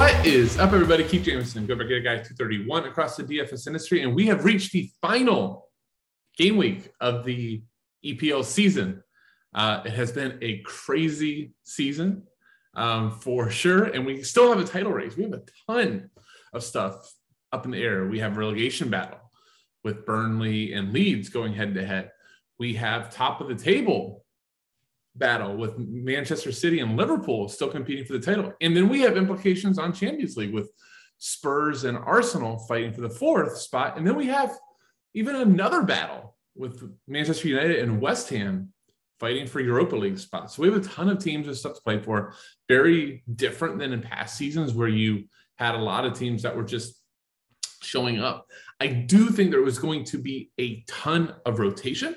What is up, everybody? Keith Jameson, Go Get a Guy 231 across the DFS industry, and we have reached the final game week of the EPL season. Uh, it has been a crazy season um, for sure, and we still have a title race. We have a ton of stuff up in the air. We have relegation battle with Burnley and Leeds going head to head. We have top of the table battle with Manchester City and Liverpool still competing for the title. And then we have implications on Champions League with Spurs and Arsenal fighting for the fourth spot. And then we have even another battle with Manchester United and West Ham fighting for Europa League spots. So we have a ton of teams and stuff to play for. Very different than in past seasons where you had a lot of teams that were just showing up. I do think there was going to be a ton of rotation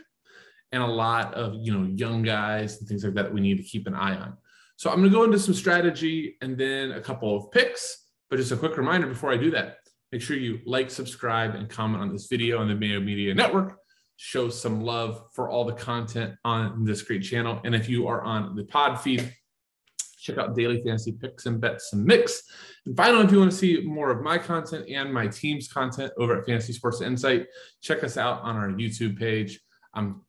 and a lot of you know young guys and things like that, we need to keep an eye on. So I'm going to go into some strategy and then a couple of picks. But just a quick reminder before I do that, make sure you like, subscribe, and comment on this video on the Mayo Media Network. Show some love for all the content on this great channel. And if you are on the pod feed, check out daily fantasy picks and bets and mix. And finally, if you want to see more of my content and my team's content over at Fantasy Sports Insight, check us out on our YouTube page. I'm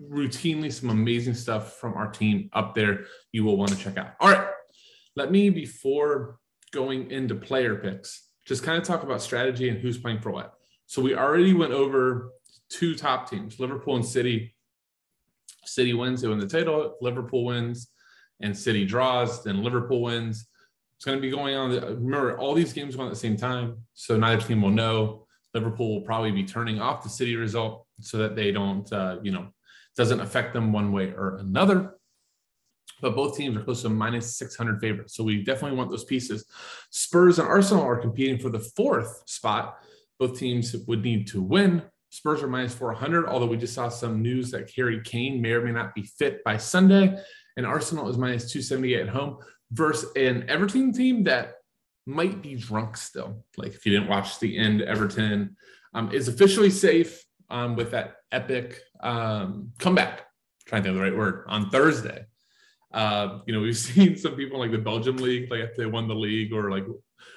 routinely some amazing stuff from our team up there you will want to check out. All right. Let me, before going into player picks, just kind of talk about strategy and who's playing for what. So we already went over two top teams, Liverpool and City. City wins, they win the title. Liverpool wins and City draws, then Liverpool wins. It's going to be going on. Remember, all these games go on at the same time, so neither team will know. Liverpool will probably be turning off the City result so that they don't, uh, you know, doesn't affect them one way or another. But both teams are close to minus 600 favorites. So we definitely want those pieces. Spurs and Arsenal are competing for the fourth spot. Both teams would need to win. Spurs are minus 400, although we just saw some news that Harry Kane may or may not be fit by Sunday. And Arsenal is minus 278 at home versus an Everton team that might be drunk still. Like if you didn't watch the end, Everton um, is officially safe um, with that epic um, comeback. I'm trying to think of the right word on Thursday. Uh, you know, we've seen some people like the Belgium league, like if they won the league or like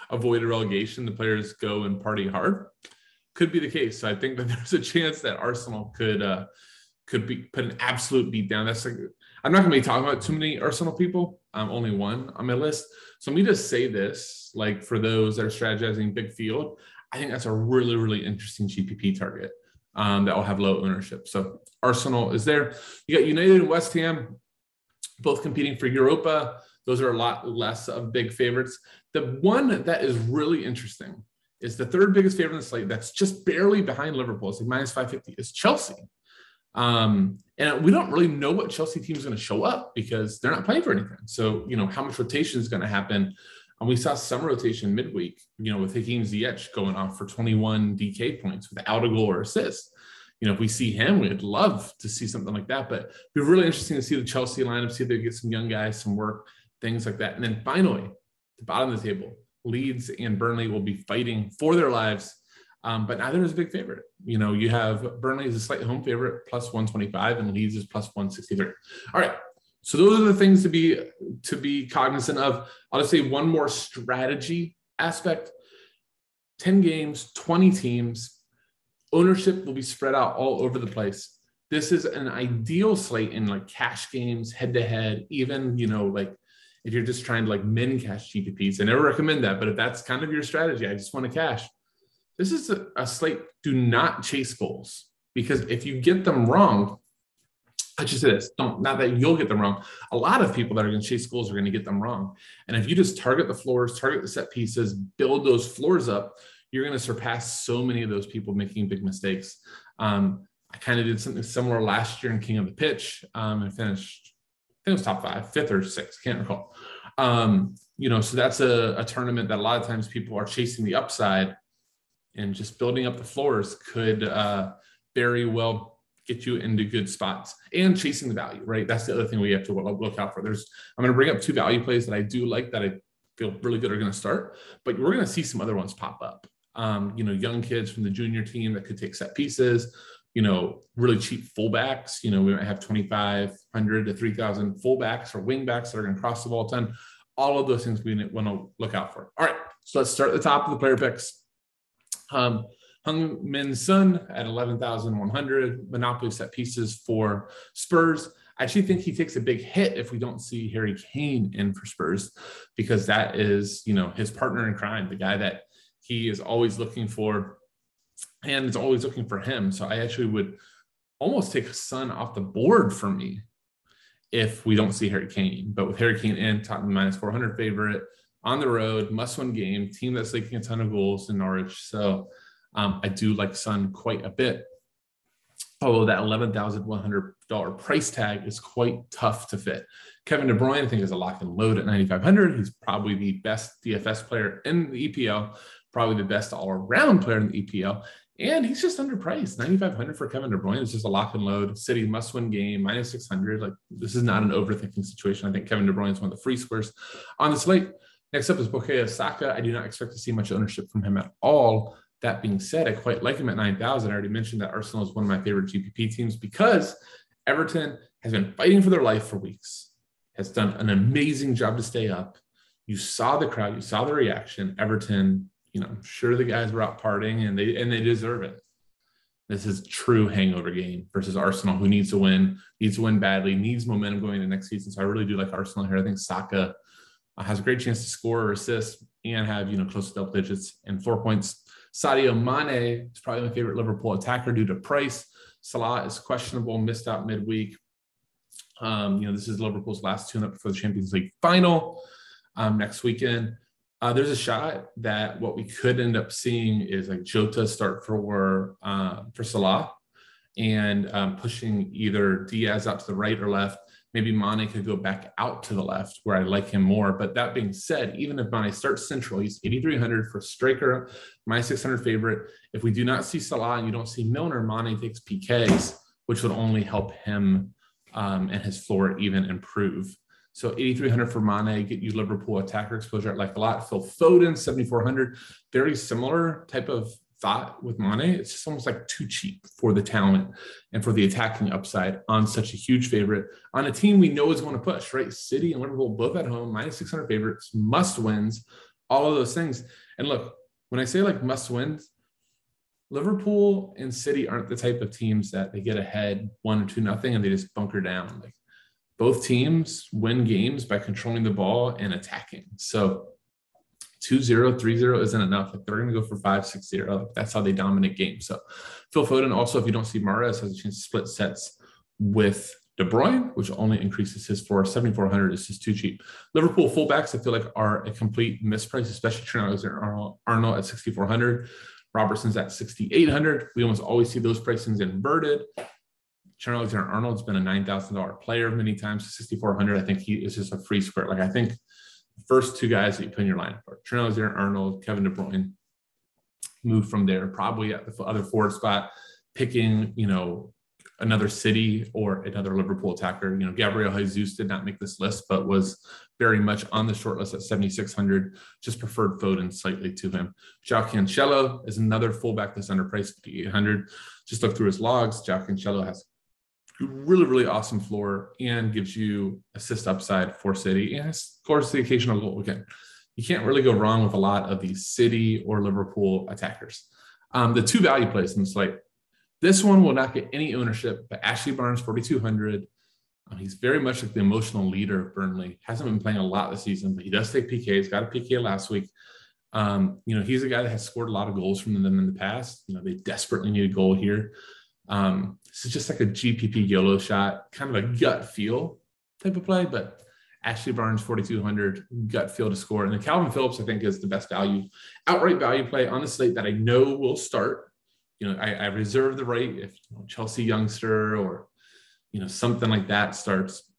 avoided relegation, the players go and party hard. Could be the case. So I think that there's a chance that Arsenal could uh, could be put an absolute beat down. That's like I'm not going to be talking about too many Arsenal people. I'm only one on my list. So let me just say this, like for those that are strategizing big field, I think that's a really, really interesting GPP target um, that will have low ownership. So Arsenal is there. You got United and West Ham, both competing for Europa. Those are a lot less of big favorites. The one that is really interesting is the third biggest favorite in the slate that's just barely behind Liverpool. It's like minus 550 is Chelsea. Um, and we don't really know what Chelsea team is going to show up because they're not playing for anything. So, you know, how much rotation is going to happen and we saw some rotation midweek, you know, with Hakim Ziyech going off for 21 DK points without a goal or assist. You know, if we see him, we'd love to see something like that. But it'd be really interesting to see the Chelsea lineup, see if they get some young guys, some work, things like that. And then finally, the bottom of the table, Leeds and Burnley will be fighting for their lives. Um, but neither is a big favorite. You know, you have Burnley is a slight home favorite, plus 125, and Leeds is plus 163. All right. So those are the things to be to be cognizant of. I'll just say one more strategy aspect. 10 games, 20 teams. Ownership will be spread out all over the place. This is an ideal slate in like cash games, head to head, even, you know, like if you're just trying to like min cash GPPs. I never recommend that, but if that's kind of your strategy, I just want to cash. This is a, a slate. Do not chase goals because if you get them wrong, I just say this, don't not that you'll get them wrong. A lot of people that are going to chase goals are going to get them wrong. And if you just target the floors, target the set pieces, build those floors up, you're going to surpass so many of those people making big mistakes. Um, I kind of did something similar last year in King of the Pitch um, and finished, I think it was top five, fifth or sixth, can't recall. Um, you know, so that's a, a tournament that a lot of times people are chasing the upside and just building up the floors could uh, very well get you into good spots and chasing the value, right? That's the other thing we have to look out for. There's, I'm going to bring up two value plays that I do like that I feel really good are going to start, but we're going to see some other ones pop up. Um, you know, young kids from the junior team that could take set pieces, you know, really cheap fullbacks. You know, we might have 2,500 to 3,000 fullbacks or wingbacks that are going to cross the ball a ton. All of those things we want to look out for. All right, so let's start at the top of the player picks. Um, Heung-min Son at 11,100, Monopoly set pieces for Spurs. I actually think he takes a big hit if we don't see Harry Kane in for Spurs, because that is, you know, his partner in crime, the guy that he is always looking for and is always looking for him. So I actually would almost take Son off the board for me if we don't see Harry Kane. But with Harry Kane in, Tottenham minus 400 favorite on the road, must win game, team that's leaking a ton of goals in Norwich. So um, I do like Son quite a bit. Although that $11,100 price tag is quite tough to fit. Kevin De Bruyne, I think, is a lock and load at 9,500. He's probably the best DFS player in the EPL, probably the best all around player in the EPL. And he's just underpriced. 9,500 for Kevin De Bruyne is just a lock and load. City must win game, minus 600. Like, this is not an overthinking situation. I think Kevin De Bruyne is one of the free squares on the slate. Next up is Bukayo Saka. I do not expect to see much ownership from him at all. That being said, I quite like him at 9,000. I already mentioned that Arsenal is one of my favorite GPP teams because Everton has been fighting for their life for weeks, has done an amazing job to stay up. You saw the crowd, you saw the reaction. Everton, you know, I'm sure the guys were out partying and they and they deserve it. This is true hangover game versus Arsenal, who needs to win, needs to win badly, needs momentum going into next season. So I really do like Arsenal here. I think Saka uh, has a great chance to score or assist and have you know close to double digits and four points Sadio Mane is probably my favorite Liverpool attacker due to price. Salah is questionable, missed out midweek. Um, you know, this is Liverpool's last tune-up for the Champions League final um, next weekend. Uh, there's a shot that what we could end up seeing is like Jota start for uh, for Salah and um, pushing either Diaz out to the right or left, maybe Mane could go back out to the left where I like him more. But that being said, even if Mane starts central, he's 8,300 for striker, my 600 favorite. If we do not see Salah and you don't see Milner, Mane takes PKs, which would only help him um, and his floor even improve. So 8,300 for Mane, get you Liverpool attacker exposure. I like a lot. Phil Foden, 7,400. Very similar type of thought with Mane. It's just almost like too cheap for the talent and for the attacking upside on such a huge favorite on a team we know is going to push, right? City and Liverpool both at home, minus 600 favorites, must wins, all of those things. And look, when I say like must wins, Liverpool and City aren't the type of teams that they get ahead one or two nothing and they just bunker down. Like both teams win games by controlling the ball and attacking. So 2-0, 3-0 isn't enough. Like they're going to go for 5-6-0. Like that's how they dominate games. So Phil Foden also, if you don't see Mahrez, has a chance to split sets with De Bruyne, which only increases his floor. 7,400 is just too cheap. Liverpool fullbacks, I feel like, are a complete misprice, especially Trent Alexander Arnold at 6,400. Robertson's at 6,800. We almost always see those pricings inverted. Trent Alexander Arnold's been a $9,000 player many times, 6,400. I think he is just a free square. Like I think first two guys that you put in your lineup Trent Alexander Arnold, Kevin De Bruyne. Move from there, probably at the other forward spot, picking, you know, another city or another Liverpool attacker. You know, Gabriel Jesus did not make this list, but was very much on the short list at 7,600. Just preferred Foden slightly to him. João Cancelo is another fullback that's underpriced, 5,800. Just look through his logs. João Cancelo has really, really awesome floor and gives you assist upside for City and scores the occasional goal. Again, you can't really go wrong with a lot of these City or Liverpool attackers. Um, the two value plays in the slate. This one will not get any ownership, but Ashley Barnes, 4,200. Um, he's very much like the emotional leader of Burnley. Hasn't been playing a lot this season, but he does take PKs. Got a PK last week. Um, you know, he's a guy that has scored a lot of goals from them in the past. You know, they desperately need a goal here. Um, this is just like a GPP YOLO shot, kind of a gut feel type of play, but Ashley Barnes, 4,200 gut feel to score. And then Kalvin Phillips, I think, is the best value, outright value play on the slate that I know will start. You know, I, I reserve the right if you know, Chelsea youngster or, you know, something like that starts.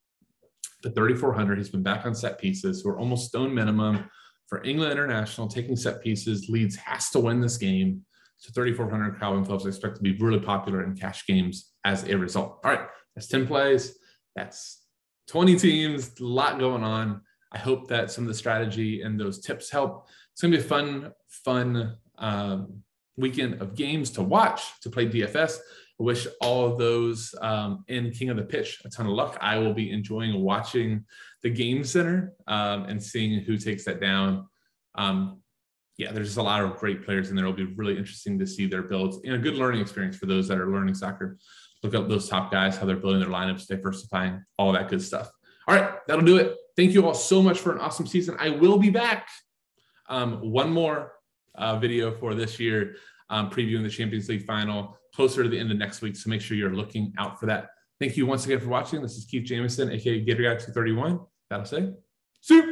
The 3,400, he's been back on set pieces. We're almost stone minimum for England International, taking set pieces. Leeds has to win this game. So 3,400 Kalvin Phillips I expect to be really popular in cash games as a result. All right, that's 10 plays. That's 20 teams, a lot going on. I hope that some of the strategy and those tips help. It's going to be a fun, fun um, weekend of games to watch to play DFS. I wish all of those um, in King of the Pitch a ton of luck. I will be enjoying watching the game center um, and seeing who takes that down. Um, yeah, there's just a lot of great players in there. It'll be really interesting to see their builds and a good learning experience for those that are learning soccer. Look up those top guys, how they're building their lineups, diversifying, all that good stuff. All right, that'll do it. Thank you all so much for an awesome season. I will be back. Um, one more uh, video for this year, um, previewing the Champions League final closer to the end of next week. So make sure you're looking out for that. Thank you once again for watching. This is Keith Jameson, aka Gator Guy 231. That'll say, see.